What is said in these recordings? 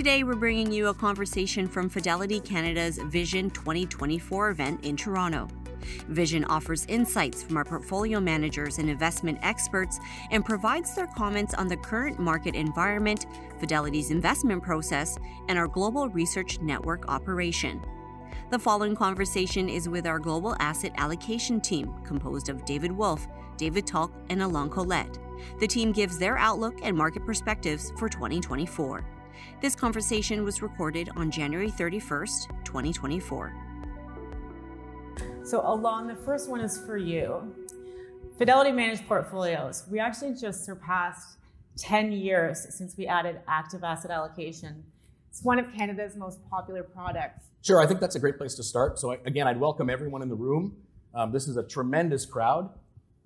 Today, we're bringing you a conversation from Fidelity Canada's Vision 2024 event in Toronto. Vision offers insights from our portfolio managers and investment experts and provides their comments on the current market environment, Fidelity's investment process, and our global research network operation. The following conversation is with our global asset allocation team, composed of David Wolf, David Tulk, and Ilan Kolet. The team gives their outlook and market perspectives for 2024. This conversation was recorded on January 31st, 2024. So, Ilan, the first one is for you. Fidelity Managed Portfolios. We actually just surpassed 10 years since we added active asset allocation. It's one of Canada's most popular products. Sure, I think that's a great place to start. So, again, I'd welcome everyone in the room. Um, this is a tremendous crowd.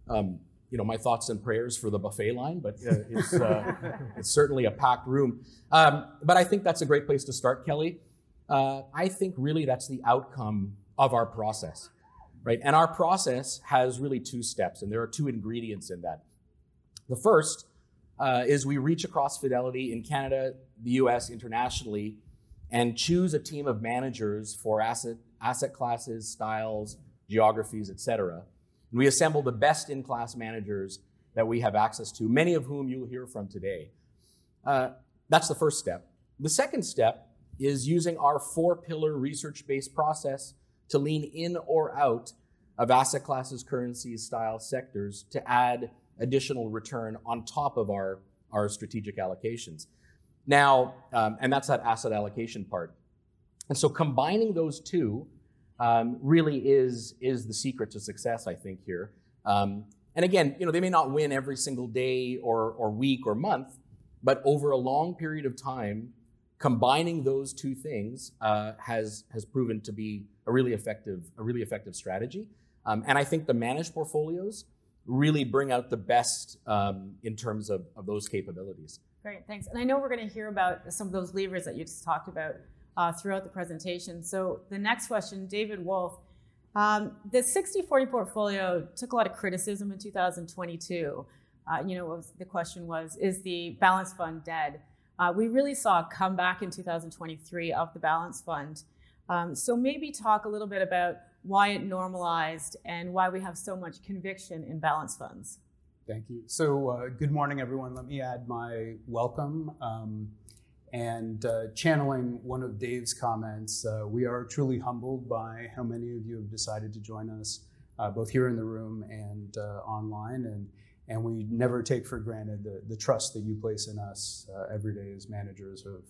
Um, you know, my thoughts and prayers for the buffet line, but uh, it's, uh, it's certainly a packed room. Um, but I think that's a great place to start, Kelly. Uh, I think really that's the outcome of our process, right? And our process has really two steps, and there are two ingredients in that. The first uh, is we reach across Fidelity in Canada, the US, internationally, and choose a team of managers for asset, asset classes, styles, geographies, et cetera and we assemble the best in class managers that we have access to, many of whom you'll hear from today. Uh, that's the first step. The second step is using our four pillar research based process to lean in or out of asset classes, currencies, styles, sectors to add additional return on top of our, our strategic allocations. Now, um, and that's that asset allocation part. And so combining those two um, really is, is the secret to success, I think, here. Um, and again, you know, they may not win every single day or, or week or month, but over a long period of time, combining those two things uh, has, has proven to be a really effective, a really effective strategy. Um, and I think the managed portfolios really bring out the best um, in terms of, of those capabilities. Great, thanks. And I know we're going to hear about some of those levers that you just talked about uh, throughout the presentation. So the next question, David Wolf. Um, the 60-40 portfolio took a lot of criticism in 2022. Uh, you know, was, the question was, is the balance fund dead? Uh, we really saw a comeback in 2023 of the balance fund. Um, so maybe talk a little bit about why it normalized and why we have so much conviction in balance funds. Thank you. So, uh, good morning, everyone. Let me add my welcome. Um, and uh, channeling one of Dave's comments, uh, we are truly humbled by how many of you have decided to join us, uh, both here in the room and uh, online. And, and we never take for granted the, the trust that you place in us uh, every day as managers of,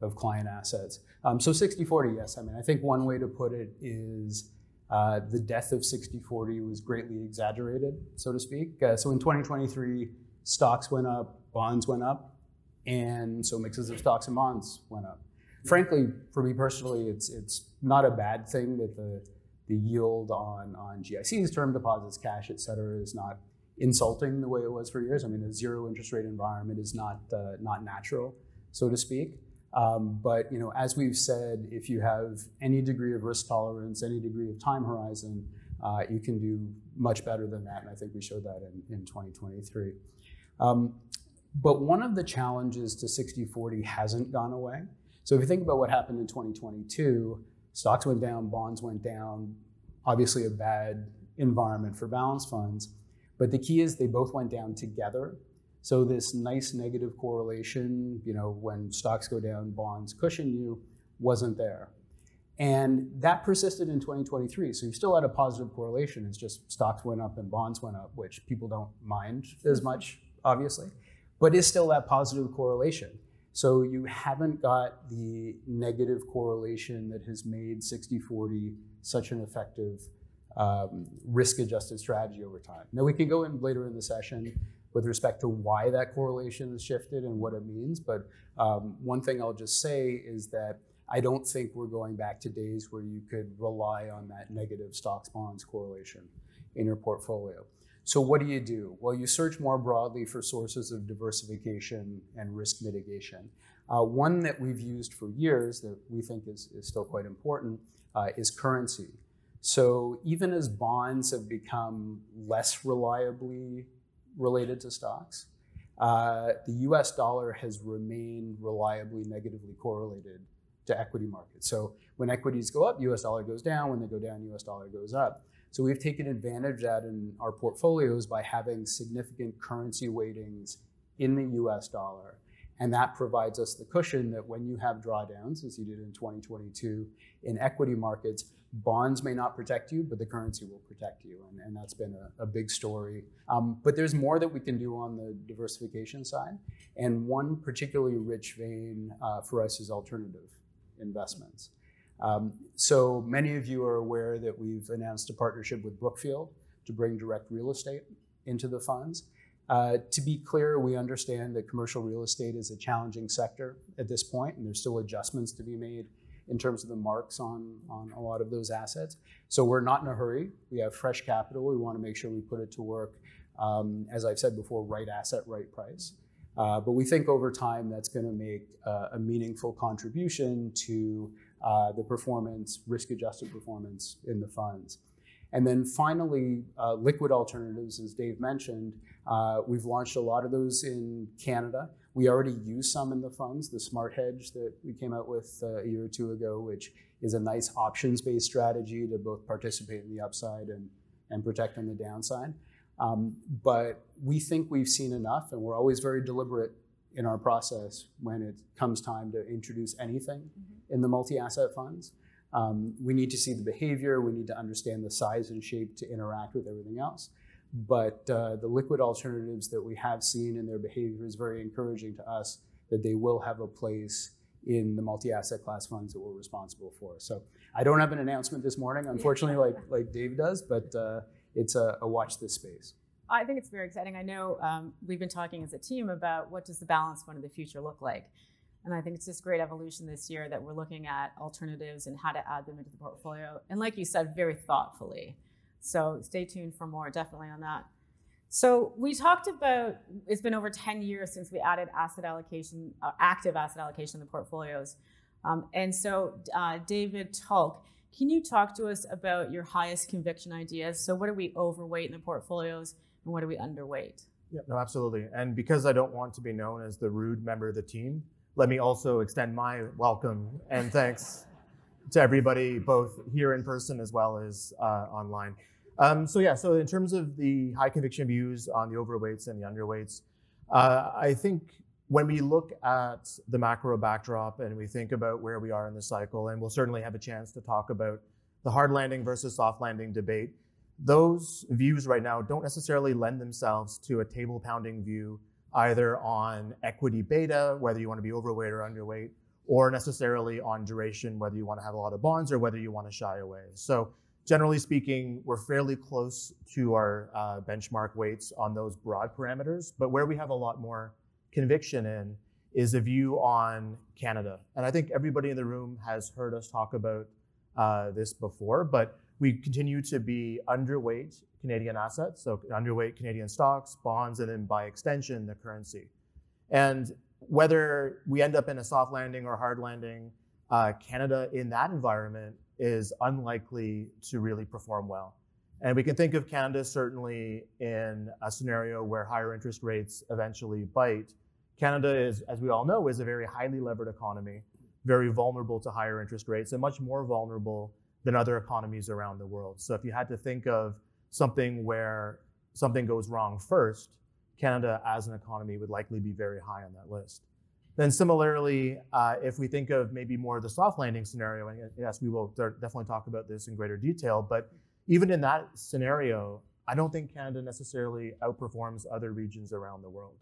of client assets. Um, so 60-40, yes. I mean, I think one way to put it is uh, the death of 60-40 was greatly exaggerated, so to speak. so in 2023, stocks went up, bonds went up, and so mixes of stocks and bonds went up. Frankly, for me personally, it's it's not a bad thing that the the yield on on GICs, term deposits, cash, et cetera, is not insulting the way it was for years. I mean, a zero interest rate environment is not uh, not natural, so to speak. Um, but you know, as we've said, if you have any degree of risk tolerance, any degree of time horizon, uh, you can do much better than that. And I think we showed that in, in 2023. Um, but one of the challenges to 60 40 hasn't gone away. So if you think about what happened in 2022, stocks went down, bonds went down, obviously a bad environment for balance funds. But the key is they both went down together. So this nice negative correlation, you know, when stocks go down, bonds cushion you, wasn't there. And that persisted in 2023. So you still had a positive correlation. It's just stocks went up and bonds went up, which people don't mind as much, obviously but is still that positive correlation. So you haven't got the negative correlation that has made 60-40 such an effective um, risk-adjusted strategy over time. Now we can go in later in the session with respect to why that correlation has shifted and what it means. But um, one thing I'll just say is that I don't think we're going back to days where you could rely on that negative stocks bonds correlation in your portfolio. So, what do you do? Well, you search more broadly for sources of diversification and risk mitigation. Uh, one that we've used for years that we think is, is still quite important uh, is currency. So, even as bonds have become less reliably related to stocks, uh, the US dollar has remained reliably negatively correlated to equity markets. So when equities go up, US dollar goes down. When they go down, US dollar goes up. So we've taken advantage of that in our portfolios by having significant currency weightings in the US dollar. And that provides us the cushion that when you have drawdowns, as you did in 2022 in equity markets, bonds may not protect you, but the currency will protect you. And, and that's been a, a big story. Um, but there's more that we can do on the diversification side. And one particularly rich vein uh, for us is alternative investments. Um, so many of you are aware that we've announced a partnership with Brookfield to bring direct real estate into the funds. Uh, to be clear, we understand that commercial real estate is a challenging sector at this point, and there's still adjustments to be made in terms of the marks on, on a lot of those assets. So we're not in a hurry. We have fresh capital. We want to make sure we put it to work, um, as I've said before, right asset, right price. Uh, but we think over time that's going to make uh, a meaningful contribution to uh, the performance, risk adjusted performance in the funds. And then finally, uh, liquid alternatives, as Dave mentioned, uh, we've launched a lot of those in Canada. We already use some in the funds, the Smart Hedge that we came out with uh, a year or two ago, which is a nice options based strategy to both participate in the upside and, and protect on the downside. Um, but we think we've seen enough, and we're always very deliberate in our process when it comes time to introduce anything mm-hmm. in the multi asset funds. Um, we need to see the behavior, we need to understand the size and shape to interact with everything else. But uh, the liquid alternatives that we have seen in their behavior is very encouraging to us that they will have a place in the multi-asset class funds that we're responsible for. So I don't have an announcement this morning, unfortunately, like like Dave does, but uh, it's a, a, watch this space. I think it's very exciting. I know um, we've been talking as a team about what does the balance fund of the future look like, and I think it's just great evolution this year that we're looking at alternatives and how to add them into the portfolio, and like you said, very thoughtfully. So stay tuned for more, definitely on that. So we talked about it's been over 10 years since we added asset allocation, uh, active asset allocation in the portfolios. Um, and so, uh, David Tulk, can you talk to us about your highest conviction ideas? So, what are we overweight in the portfolios and what are we underweight? Yeah, no, absolutely. And because I don't want to be known as the rude member of the team, let me also extend my welcome and thanks to everybody, both here in person as well as uh, online. Um, so yeah, so in terms of the high conviction views on the overweights and the underweights, uh, I think when we look at the macro backdrop and we think about where we are in the cycle, and we'll certainly have a chance to talk about the hard landing versus soft landing debate, those views right now don't necessarily lend themselves to a table pounding view either on equity beta, whether you want to be overweight or underweight, or necessarily on duration, whether you want to have a lot of bonds or whether you want to shy away. So generally speaking, we're fairly close to our uh, benchmark weights on those broad parameters. But where we have a lot more conviction in is a view on Canada. And I think everybody in the room has heard us talk about uh, this before, but we continue to be underweight Canadian assets, so underweight Canadian stocks, bonds, and then by extension, the currency. And whether we end up in a soft landing or hard landing, uh, Canada in that environment is unlikely to really perform well. And we can think of Canada certainly in a scenario where higher interest rates eventually bite. Canada is, as we all know, is a very highly levered economy, very vulnerable to higher interest rates, and much more vulnerable than other economies around the world. So if you had to think of something where something goes wrong first, Canada as an economy would likely be very high on that list. Then similarly, uh, if we think of maybe more of the soft landing scenario, and yes, we will definitely talk about this in greater detail, but even in that scenario, I don't think Canada necessarily outperforms other regions around the world.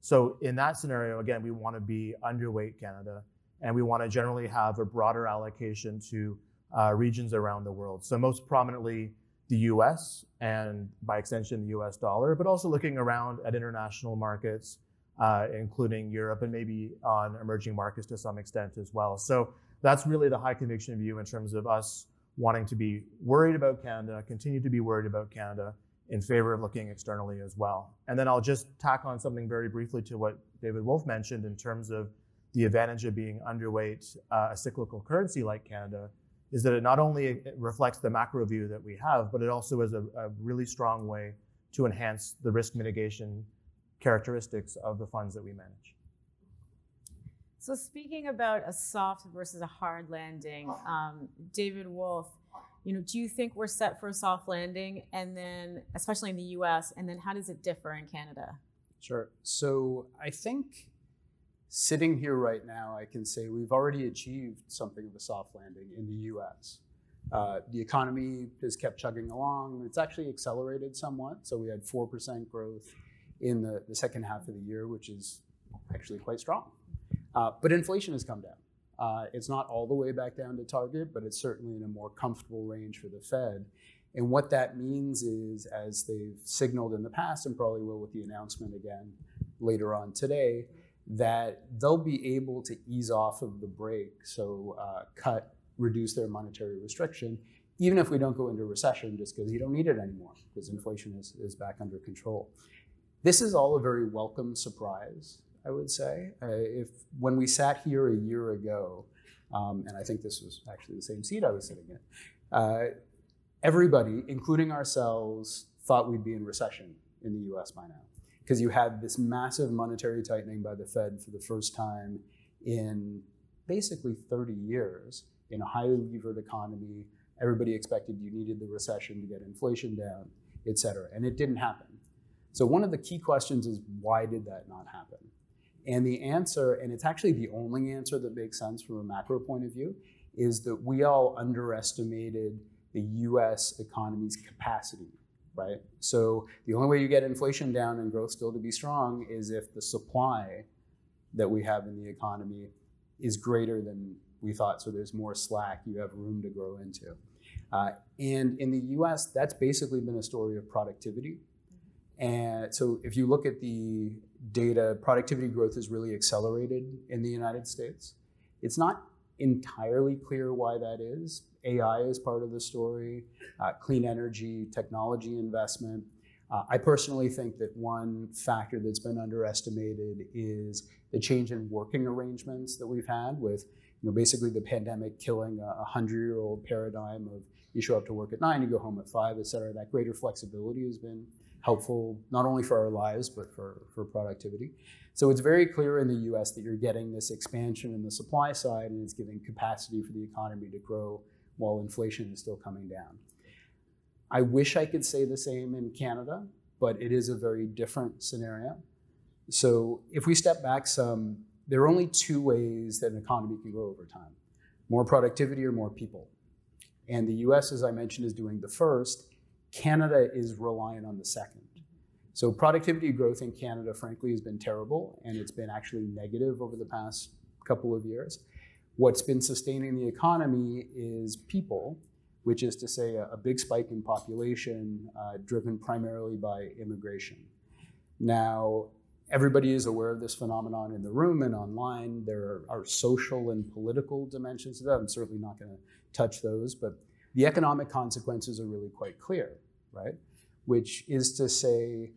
So in that scenario, again, we want to be underweight Canada, and we want to generally have a broader allocation to uh, regions around the world. So most prominently, the U.S. and by extension, the U.S. dollar, but also looking around at international markets uh, including Europe and maybe on emerging markets to some extent as well. So that's really the high conviction view in terms of us wanting to be worried about Canada, continue to be worried about Canada in favor of looking externally as well. And then I'll just tack on something very briefly to what David Wolf mentioned in terms of the advantage of being underweight uh, a cyclical currency like Canada is that it not only reflects the macro view that we have, but it also is a, a really strong way to enhance the risk mitigation characteristics of the funds that we manage. So speaking about a soft versus a hard landing, um, David Wolf, you know, do you think we're set for a soft landing, and then especially in the U.S., and then how does it differ in Canada? Sure. So I think sitting here right now, I can say we've already achieved something of a soft landing in the U.S. Uh, the economy has kept chugging along. It's actually accelerated somewhat. So we had 4% growth in the, the second half of the year, which is actually quite strong. Uh, but inflation has come down. Uh, it's not all the way back down to target, but it's certainly in a more comfortable range for the Fed. And what that means is, as they've signaled in the past, and probably will with the announcement again later on today, that they'll be able to ease off of the brake, so uh, cut, reduce their monetary restriction, even if we don't go into recession, just because you don't need it anymore, because inflation is, is back under control. This is all a very welcome surprise I would say. Uh, if when we sat here a year ago, um, and I think this was actually the same seat I was sitting in, uh, everybody, including ourselves, thought we'd be in recession in the U.S. by now, because you had this massive monetary tightening by the Fed for the first time in basically 30 years in a highly levered economy. Everybody expected you needed the recession to get inflation down, et cetera, and it didn't happen. So one of the key questions is why did that not happen? And the answer, and it's actually the only answer that makes sense from a macro point of view, is that we all underestimated the US economy's capacity, right? So the only way you get inflation down and growth still to be strong is if the supply that we have in the economy is greater than we thought. So there's more slack, you have room to grow into. Uh, and in the US, that's basically been a story of productivity. And so if you look at the data, productivity growth has really accelerated in the United States. It's not entirely clear why that is. AI is part of the story, uh, clean energy, technology investment. Uh, I personally think that one factor that's been underestimated is the change in working arrangements that we've had with you know, basically the pandemic killing a 100-year-old paradigm of you show up to work at nine, you go home at five, et cetera. That greater flexibility has been helpful not only for our lives but for, for productivity. So it's very clear in the US that you're getting this expansion in the supply side and it's giving capacity for the economy to grow while inflation is still coming down. I wish I could say the same in Canada, but it is a very different scenario. So if we step back some, there are only two ways that an economy can grow over time more productivity or more people. And the US, as I mentioned, is doing the first. Canada is reliant on the second. So productivity growth in Canada, frankly, has been terrible, and it's been actually negative over the past couple of years. What's been sustaining the economy is people, which is to say a, a big spike in population uh, driven primarily by immigration. Now, everybody is aware of this phenomenon in the room and online. There are, social and political dimensions to that. I'm certainly not going to touch those, but the economic consequences are really quite clear, right? Which is to say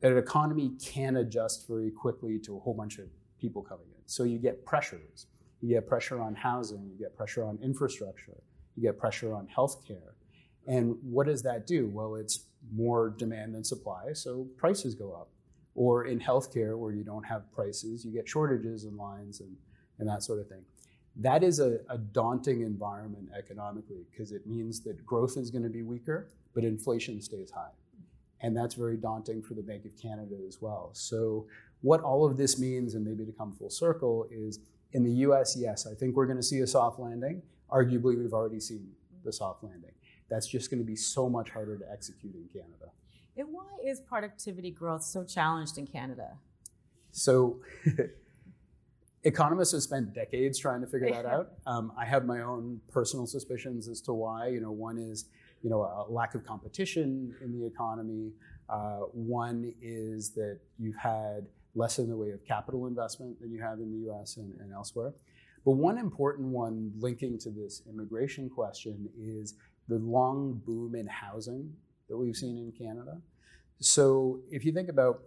that an economy can adjust very quickly to a whole bunch of people coming in. So you get pressures. You get pressure on housing, you get pressure on infrastructure, you get pressure on healthcare. And what does that do? Well, it's more demand than supply, so prices go up. Or in healthcare, where you don't have prices, you get shortages in lines and, and that sort of thing that is a, a daunting environment economically because it means that growth is going to be weaker, but inflation stays high. And that's very daunting for the Bank of Canada as well. So, what all of this means, and maybe to come full circle, is in the US, yes, I think we're going to see a soft landing. Arguably, we've already seen the soft landing. That's just going to be so much harder to execute in Canada. And why is productivity growth so challenged in Canada? So, economists have spent decades trying to figure that out. Um, I have my own personal suspicions as to why. You know, one is you know a lack of competition in the economy. Uh, one is that you've had less in the way of capital investment than you have in the U.S. and, and elsewhere. But one important one linking to this immigration question is the long boom in housing that we've seen in Canada. So if you think about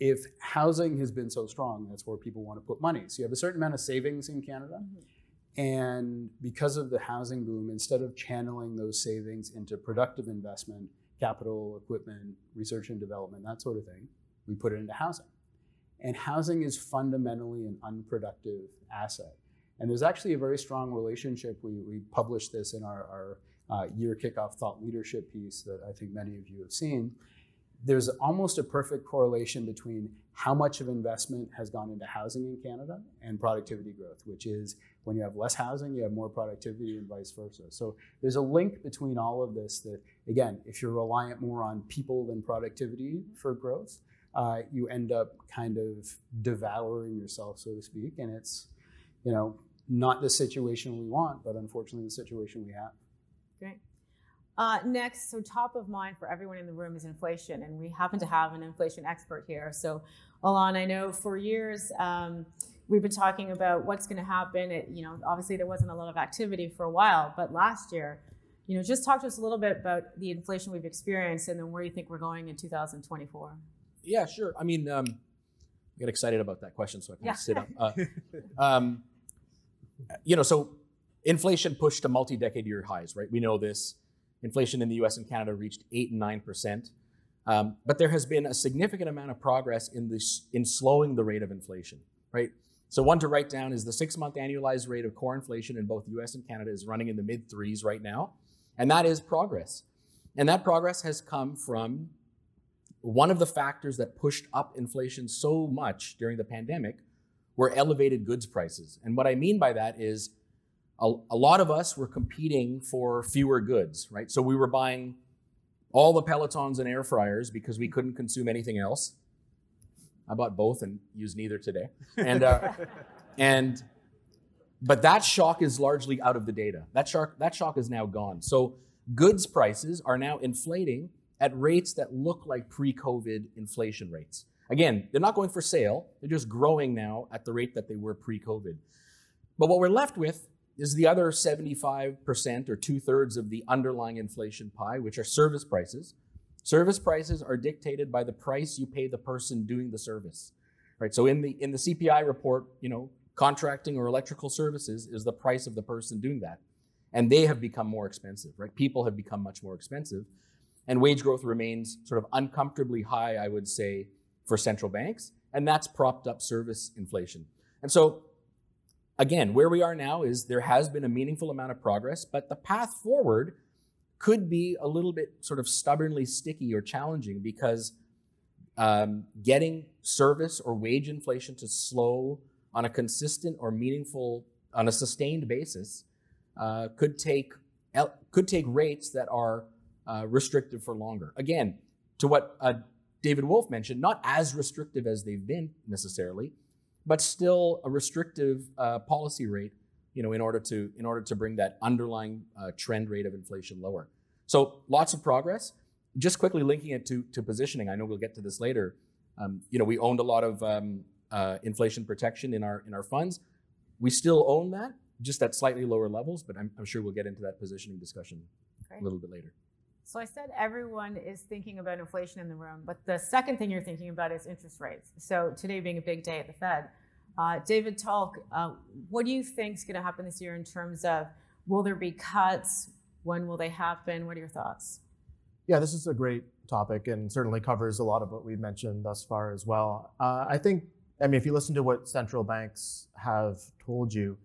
if housing has been so strong, that's where people want to put money. So you have a certain amount of savings in Canada. Mm-hmm. And because of the housing boom, instead of channeling those savings into productive investment, capital, equipment, research and development, that sort of thing, we put it into housing. And housing is fundamentally an unproductive asset. And there's actually a very strong relationship. We, we published this in our, our uh, year kickoff thought leadership piece that I think many of you have seen. There's almost a perfect correlation between how much of investment has gone into housing in Canada and productivity growth, which is when you have less housing, you have more productivity and vice versa. So there's a link between all of this that, again, if you're reliant more on people than productivity for growth, uh, you end up kind of devouring yourself, so to speak. And it's, you know, not the situation we want, but unfortunately the situation we have. Great. Uh, next, so top of mind for everyone in the room is inflation, and we happen to have an inflation expert here. So, Ilan, I know for years um, we've been talking about what's going to happen. It, you know, obviously there wasn't a lot of activity for a while, but last year, you know, just talk to us a little bit about the inflation we've experienced, and then where you think we're going in 2024. Yeah, sure. I mean, um, I get excited about that question, so I can yeah. sit up. Uh, um, you know, so inflation pushed to multi-decade year highs, right? We know this. Inflation in the U.S. and Canada reached eight and nine percent, um, but there has been a significant amount of progress in this in slowing the rate of inflation, right? So one to write down is the six-month annualized rate of core inflation in both the U.S. and Canada is running in the mid threes right now, and that is progress. And that progress has come from one of the factors that pushed up inflation so much during the pandemic were elevated goods prices. And what I mean by that is a, a, lot of us were competing for fewer goods, right? So we were buying all the Pelotons and air fryers because we couldn't consume anything else. I bought both and used neither today. And, uh, and but that shock is largely out of the data. That shock, that shock is now gone. So goods prices are now inflating at rates that look like pre-COVID inflation rates. Again, they're not going for sale, they're just growing now at the rate that they were pre COVID. But what we're left with is the other 75% or two thirds of the underlying inflation pie, which are service prices. Service prices are dictated by the price you pay the person doing the service. Right? So in the in the CPI report, you know, contracting or electrical services is the price of the person doing that. And they have become more expensive, right? People have become much more expensive. And wage growth remains sort of uncomfortably high, I would say, for central banks, and that's propped up service inflation. And so, again, where we are now is there has been a meaningful amount of progress, but the path forward could be a little bit sort of stubbornly sticky or challenging because um, getting service or wage inflation to slow on a consistent or meaningful, on a sustained basis, uh, could take could take rates that are uh, restrictive for longer. Again, to what uh, David Wolf mentioned, not as restrictive as they've been necessarily, but still a restrictive uh, policy rate, you know, in order to in order to bring that underlying uh, trend rate of inflation lower. So lots of progress. Just quickly linking it to to positioning. I know we'll get to this later. Um, you know, we owned a lot of um, uh, inflation protection in our in our funds. We still own that, just at slightly lower levels. But I'm, I'm sure we'll get into that positioning discussion Great. a little bit later. So I said everyone is thinking about inflation in the room, but the second thing you're thinking about is interest rates. So today being a big day at the Fed, uh, David Tulk, uh, what do you think is going to happen this year in terms of will there be cuts? When will they happen? What are your thoughts? Yeah, this is a great topic and certainly covers a lot of what we've mentioned thus far as well. Uh, I think, I mean, if you listen to what central banks have told you,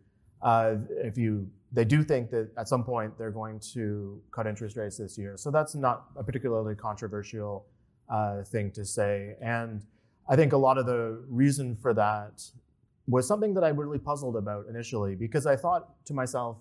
uh, if you they do think that at some point they're going to cut interest rates this year. So that's not a particularly controversial uh, thing to say. And I think a lot of the reason for that was something that I really puzzled about initially because I thought to myself,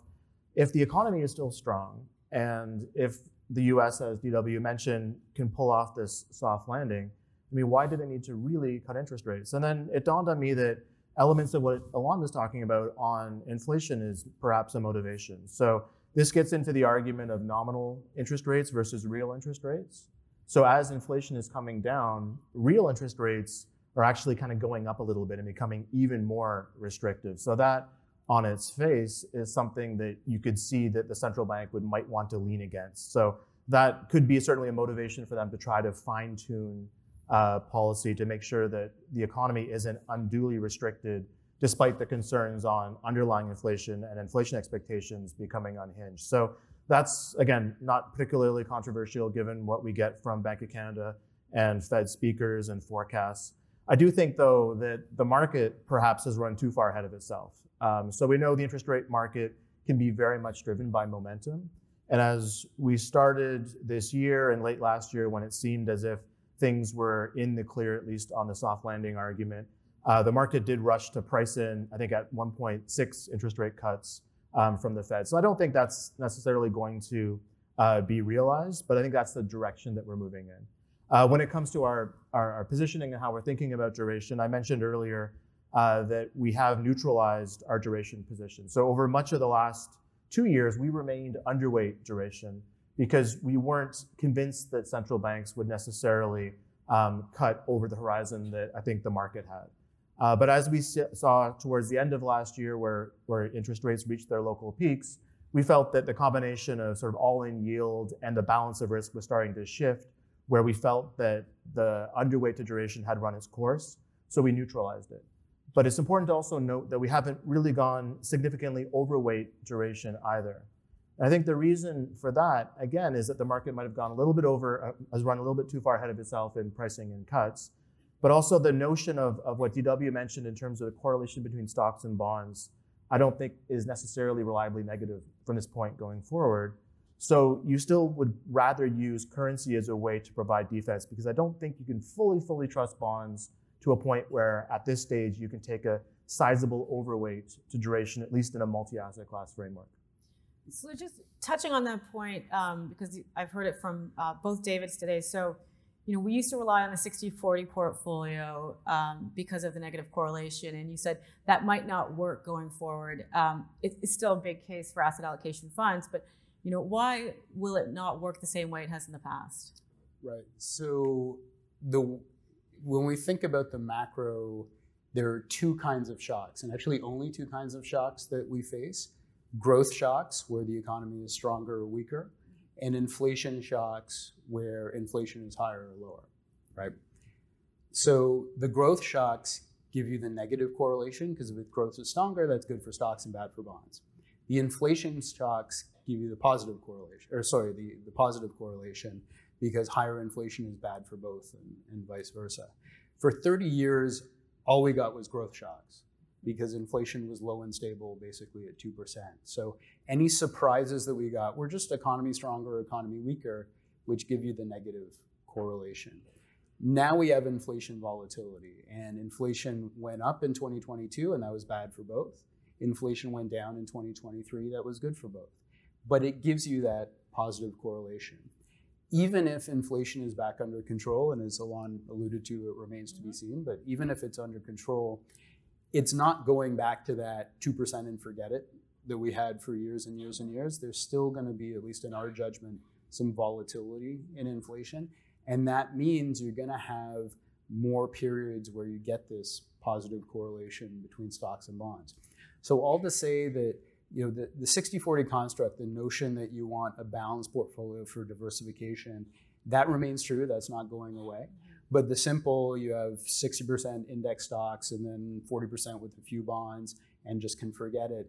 if the economy is still strong and if the US, as DW mentioned, can pull off this soft landing, I mean, why do they need to really cut interest rates? And then it dawned on me that elements of what Ilan was talking about on inflation is perhaps a motivation. So this gets into the argument of nominal interest rates versus real interest rates. So as inflation is coming down, real interest rates are actually kind of going up a little bit and becoming even more restrictive. So that on its face is something that you could see that the central bank would might want to lean against. So that could be certainly a motivation for them to try to fine tune uh, policy to make sure that the economy isn't unduly restricted despite the concerns on underlying inflation and inflation expectations becoming unhinged. So that's, again, not particularly controversial given what we get from Bank of Canada and Fed speakers and forecasts. I do think, though, that the market perhaps has run too far ahead of itself. Um, so we know the interest rate market can be very much driven by momentum. And as we started this year and late last year, when it seemed as if things were in the clear, at least on the soft landing argument, uh, the market did rush to price in, I think, at 1.6 interest rate cuts um, from the Fed. So I don't think that's necessarily going to uh, be realized, but I think that's the direction that we're moving in. Uh, when it comes to our, our, our, positioning and how we're thinking about duration, I mentioned earlier uh, that we have neutralized our duration position. So over much of the last two years, we remained underweight duration because we weren't convinced that central banks would necessarily um, cut over the horizon that I think the market had. Uh, but as we saw towards the end of last year, where, where interest rates reached their local peaks, we felt that the combination of sort of all-in yield and the balance of risk was starting to shift where we felt that the underweight to duration had run its course, so we neutralized it. But it's important to also note that we haven't really gone significantly overweight duration either. And I think the reason for that, again, is that the market might have gone a little bit over, uh, has run a little bit too far ahead of itself in pricing and cuts. But also the notion of, of what DW mentioned in terms of the correlation between stocks and bonds, I don't think is necessarily reliably negative from this point going forward. So you still would rather use currency as a way to provide defense because I don't think you can fully, fully trust bonds to a point where at this stage you can take a sizable overweight to duration, at least in a multi-asset class framework. So just touching on that point, um, because I've heard it from uh, both Davids today. So, you know, we used to rely on the 60-40 portfolio um, because of the negative correlation, and you said that might not work going forward. Um, it, it's still a big case for asset allocation funds, but you know, why will it not work the same way it has in the past? Right. So the when we think about the macro, there are two kinds of shocks, and actually only two kinds of shocks that we face: growth shocks, where the economy is stronger or weaker, and inflation shocks, where inflation is higher or lower. Right. So the growth shocks give you the negative correlation because if growth is stronger, that's good for stocks and bad for bonds. The inflation shocks give you the positive correlation, or sorry, the, the positive correlation because higher inflation is bad for both and, and vice versa. For 30 years, all we got was growth shocks because inflation was low and stable basically at 2%. So any surprises that we got were just economy stronger, economy weaker, which give you the negative correlation. Now we have inflation volatility, and inflation went up in 2022, and that was bad for both. Inflation went down in 2023, that was good for both but it gives you that positive correlation. Even if inflation is back under control, and as Ilan alluded to, it remains to be mm-hmm. seen, but even if it's under control, it's not going back to that 2% and forget it that we had for years and years and years. There's still going to be, at least in our judgment, some volatility in inflation. And that means you're going to have more periods where you get this positive correlation between stocks and bonds. So, all to say that you know, the, the 60-40 construct, the notion that you want a balanced portfolio for diversification, that remains true. That's not going away. But the simple, you have 60% index stocks and then 40% with a few bonds and just can forget it,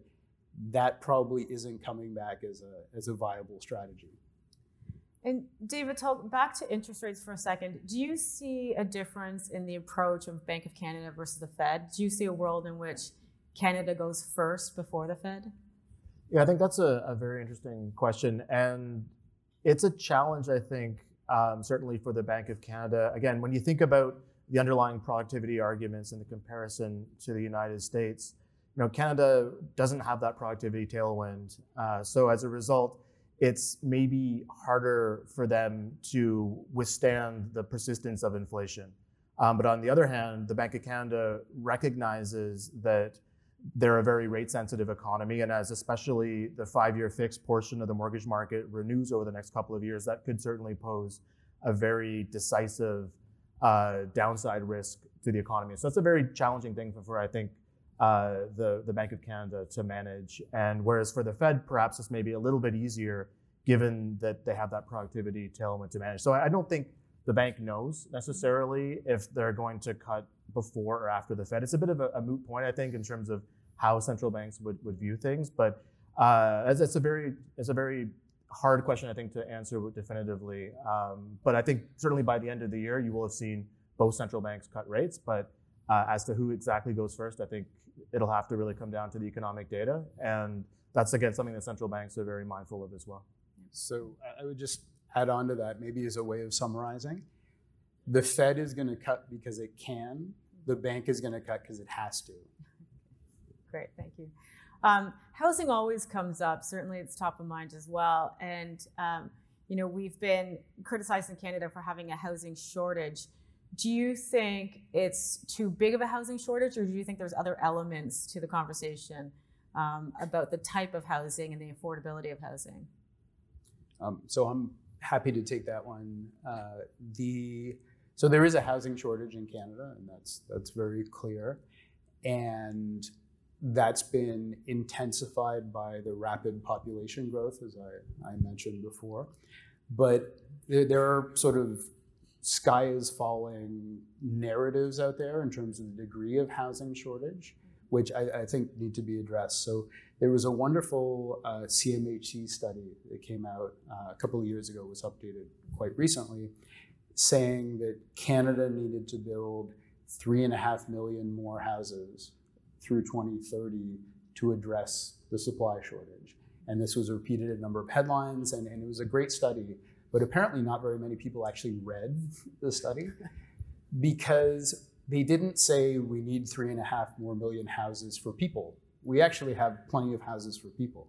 that probably isn't coming back as a, as a viable strategy. And David, talk back to interest rates for a second. Do you see a difference in the approach of Bank of Canada versus the Fed? Do you see a world in which Canada goes first before the Fed? Yeah, I think that's a, a very interesting question. And it's a challenge, I think, um, certainly for the Bank of Canada. Again, when you think about the underlying productivity arguments and the comparison to the United States, you know, Canada doesn't have that productivity tailwind. Uh, so as a result, it's maybe harder for them to withstand the persistence of inflation. Um, but on the other hand, the Bank of Canada recognizes that they're a very rate sensitive economy. And as especially the five year fixed portion of the mortgage market renews over the next couple of years, that could certainly pose a very decisive uh, downside risk to the economy. So that's a very challenging thing for, for I think, uh, the, the Bank of Canada to manage. And whereas for the Fed, perhaps it's maybe a little bit easier given that they have that productivity tailwind to manage. So I don't think the bank knows necessarily if they're going to cut before or after the Fed. It's a bit of a, a moot point, I think, in terms of how central banks would, would view things. But uh, it's, it's, a very it's a very hard question, I think, to answer definitively. Um, but I think certainly by the end of the year, you will have seen both central banks cut rates. But uh, as to who exactly goes first, I think it'll have to really come down to the economic data. And that's, again, something that central banks are very mindful of as well. So I would just add on to that, maybe as a way of summarizing. The Fed is going to cut because it can, the bank is going to cut because it has to. Great, thank you. Um, housing always comes up. Certainly, it's top of mind as well. And um, you know, we've been criticized in Canada for having a housing shortage. Do you think it's too big of a housing shortage, or do you think there's other elements to the conversation um, about the type of housing and the affordability of housing? Um, so I'm happy to take that one. Uh, the so there is a housing shortage in Canada, and that's that's very clear, and that's been intensified by the rapid population growth, as I, I mentioned before. But there, there are sort of sky is falling narratives out there in terms of the degree of housing shortage, which I, I think need to be addressed. So there was a wonderful uh, CMHC study that came out uh, a couple of years ago, was updated quite recently, saying that Canada needed to build three and a half million more houses through 2030 to address the supply shortage. And this was repeated in a number of headlines, and, and it was a great study. But apparently, not very many people actually read the study because they didn't say we need three and a half more million houses for people. We actually have plenty of houses for people.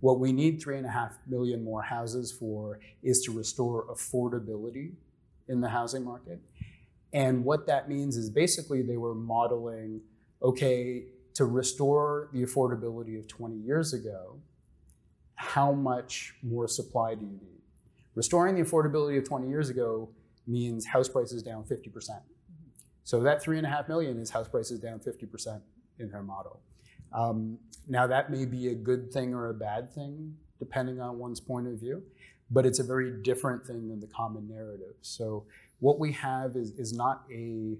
What we need three and a half million more houses for is to restore affordability in the housing market. And what that means is basically they were modeling okay, to restore the affordability of 20 years ago, how much more supply do you need? Restoring the affordability of 20 years ago means house prices down 50%. So that three and a half million is house prices down 50% in her model. Um, now that may be a good thing or a bad thing, depending on one's point of view, but it's a very different thing than the common narrative. So what we have is, is not a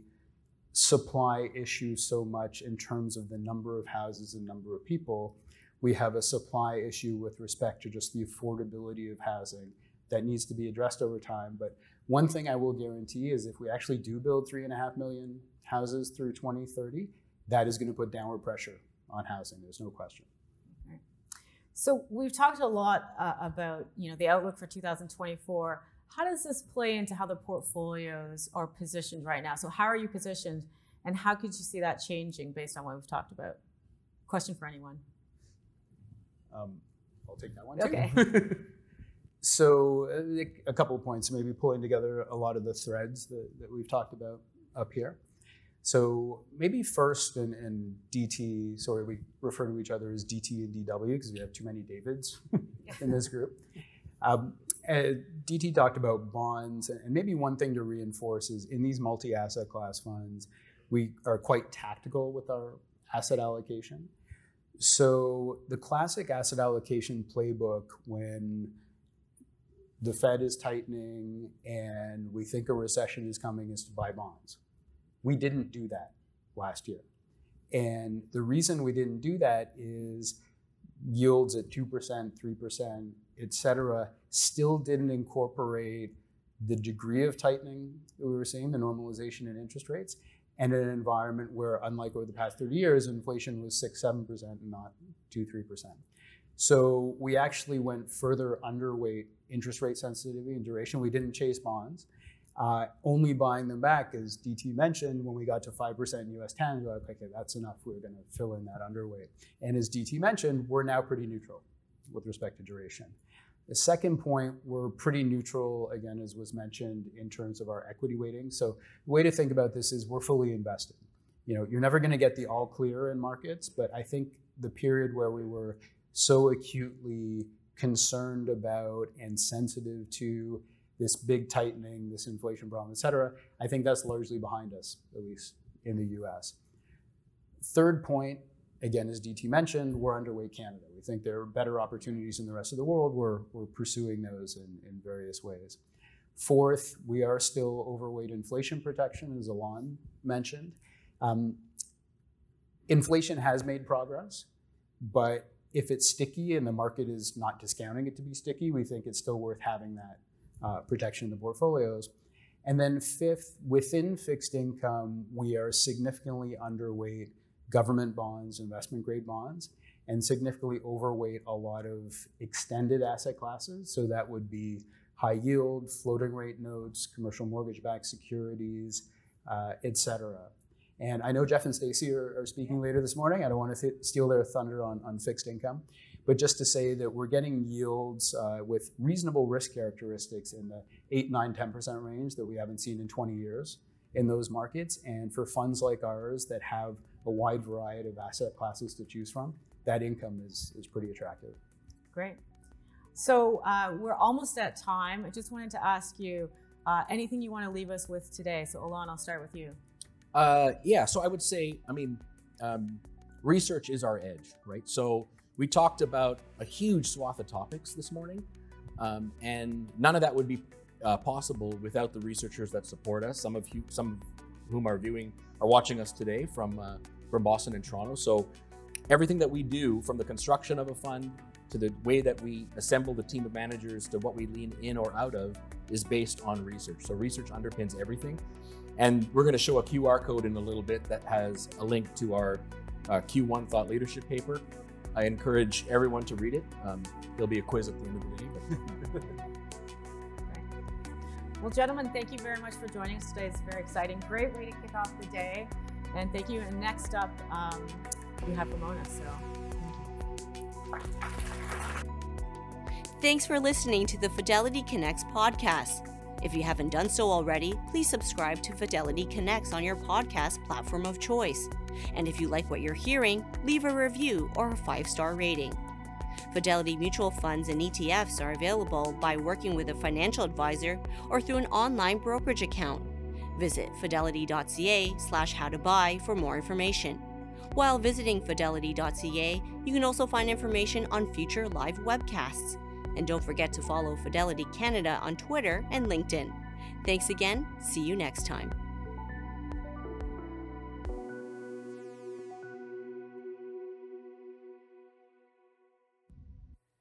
supply issue so much in terms of the number of houses and number of people. We have a supply issue with respect to just the affordability of housing that needs to be addressed over time. But one thing I will guarantee is if we actually do build three and a half million houses through 2030, that is going to put downward pressure on housing. There's no question. So we've talked a lot uh, about you know the outlook for 2024. How does this play into how the portfolios are positioned right now? So how are you positioned, and how could you see that changing based on what we've talked about? Question for anyone. Um, I'll take that one too. Okay. so uh, a couple of points, maybe pulling together a lot of the threads that, that we've talked about up here. So maybe first, and, and DT, sorry, we refer to each other as DT and DW because we have too many Davids in this group. Um, DT talked about bonds, and maybe one thing to reinforce is in these multi asset class funds, we are quite tactical with our asset allocation. So, the classic asset allocation playbook when the Fed is tightening and we think a recession is coming is to buy bonds. We didn't do that last year. And the reason we didn't do that is yields at 2%, 3%, et cetera, still didn't incorporate the degree of tightening that we were seeing, the normalization in interest rates, and an environment where, unlike over the past 30 years, inflation was 6 7% and not 2 3%. So we actually went further underweight interest rate sensitivity and duration. We didn't chase bonds. Uh, only buying them back, as DT mentioned, when we got to 5% in US 10, we're like, okay, that's enough. We're going to fill in that underweight. And as DT mentioned, we're now pretty neutral with respect to duration. The second point, we're pretty neutral, again, as was mentioned, in terms of our equity weighting. So the way to think about this is we're fully invested. You know, you're never going to get the all clear in markets, but I think the period where we were so acutely concerned about and sensitive to this big tightening, this inflation problem, et cetera, I think that's largely behind us, at least in the US. Third point, again, as DT mentioned, we're underweight Canada. We think there are better opportunities in the rest of the world. We're, we're pursuing those in, in various ways. Fourth, we are still overweight inflation protection, as Ilan mentioned. Um, inflation has made progress, but if it's sticky and the market is not discounting it to be sticky, we think it's still worth having that uh, protection in the portfolios. And then fifth, within fixed income, we are significantly underweight government bonds, investment grade bonds, and significantly overweight a lot of extended asset classes. So that would be high yield, floating rate notes, commercial mortgage backed securities, uh, et cetera. And I know Jeff and Stacy are, are, speaking later this morning. I don't want to th- steal their thunder on, on fixed income, but just to say that we're getting yields uh, with reasonable risk characteristics in the 8, 9, 10% range that we haven't seen in 20 years in those markets. And for funds like ours that have a wide variety of asset classes to choose from, that income is, is pretty attractive. Great. So uh, we're almost at time. I just wanted to ask you uh, anything you want to leave us with today. So, Ilan, I'll start with you. Uh, yeah, so I would say, I mean, um, research is our edge, right? So we talked about a huge swath of topics this morning, um, and none of that would be uh, possible without the researchers that support us. Some of you, some of whom are viewing, are watching us today from uh, from Boston and Toronto. So everything that we do, from the construction of a fund to the way that we assemble the team of managers to what we lean in or out of, is based on research. So research underpins everything. And we're going to show a QR code in a little bit that has a link to our uh, Q1 thought leadership paper. I encourage everyone to read it. Um, there'll be a quiz at the end of the day. But well, gentlemen, thank you very much for joining us today. It's very exciting. Great way to kick off the day. And thank you. And next up, um, we have Ramona. So thank you. Thanks for listening to the Fidelity Connects podcast. If you haven't done so already, please subscribe to Fidelity Connects on your podcast platform of choice. And if you like what you're hearing, leave a review or a five star rating. Fidelity mutual funds and ETFs are available by working with a financial advisor or through an online brokerage account. Visit fidelity.ca slash how to buy for more information. While visiting fidelity.ca, you can also find information on future live webcasts. And don't forget to follow Fidelity Canada on Twitter and LinkedIn. Thanks again. See you next time.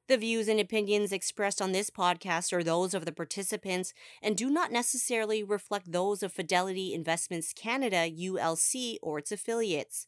The views and opinions expressed on this podcast are those of the participants and do not necessarily reflect those of Fidelity Investments Canada, ULC, or its affiliates.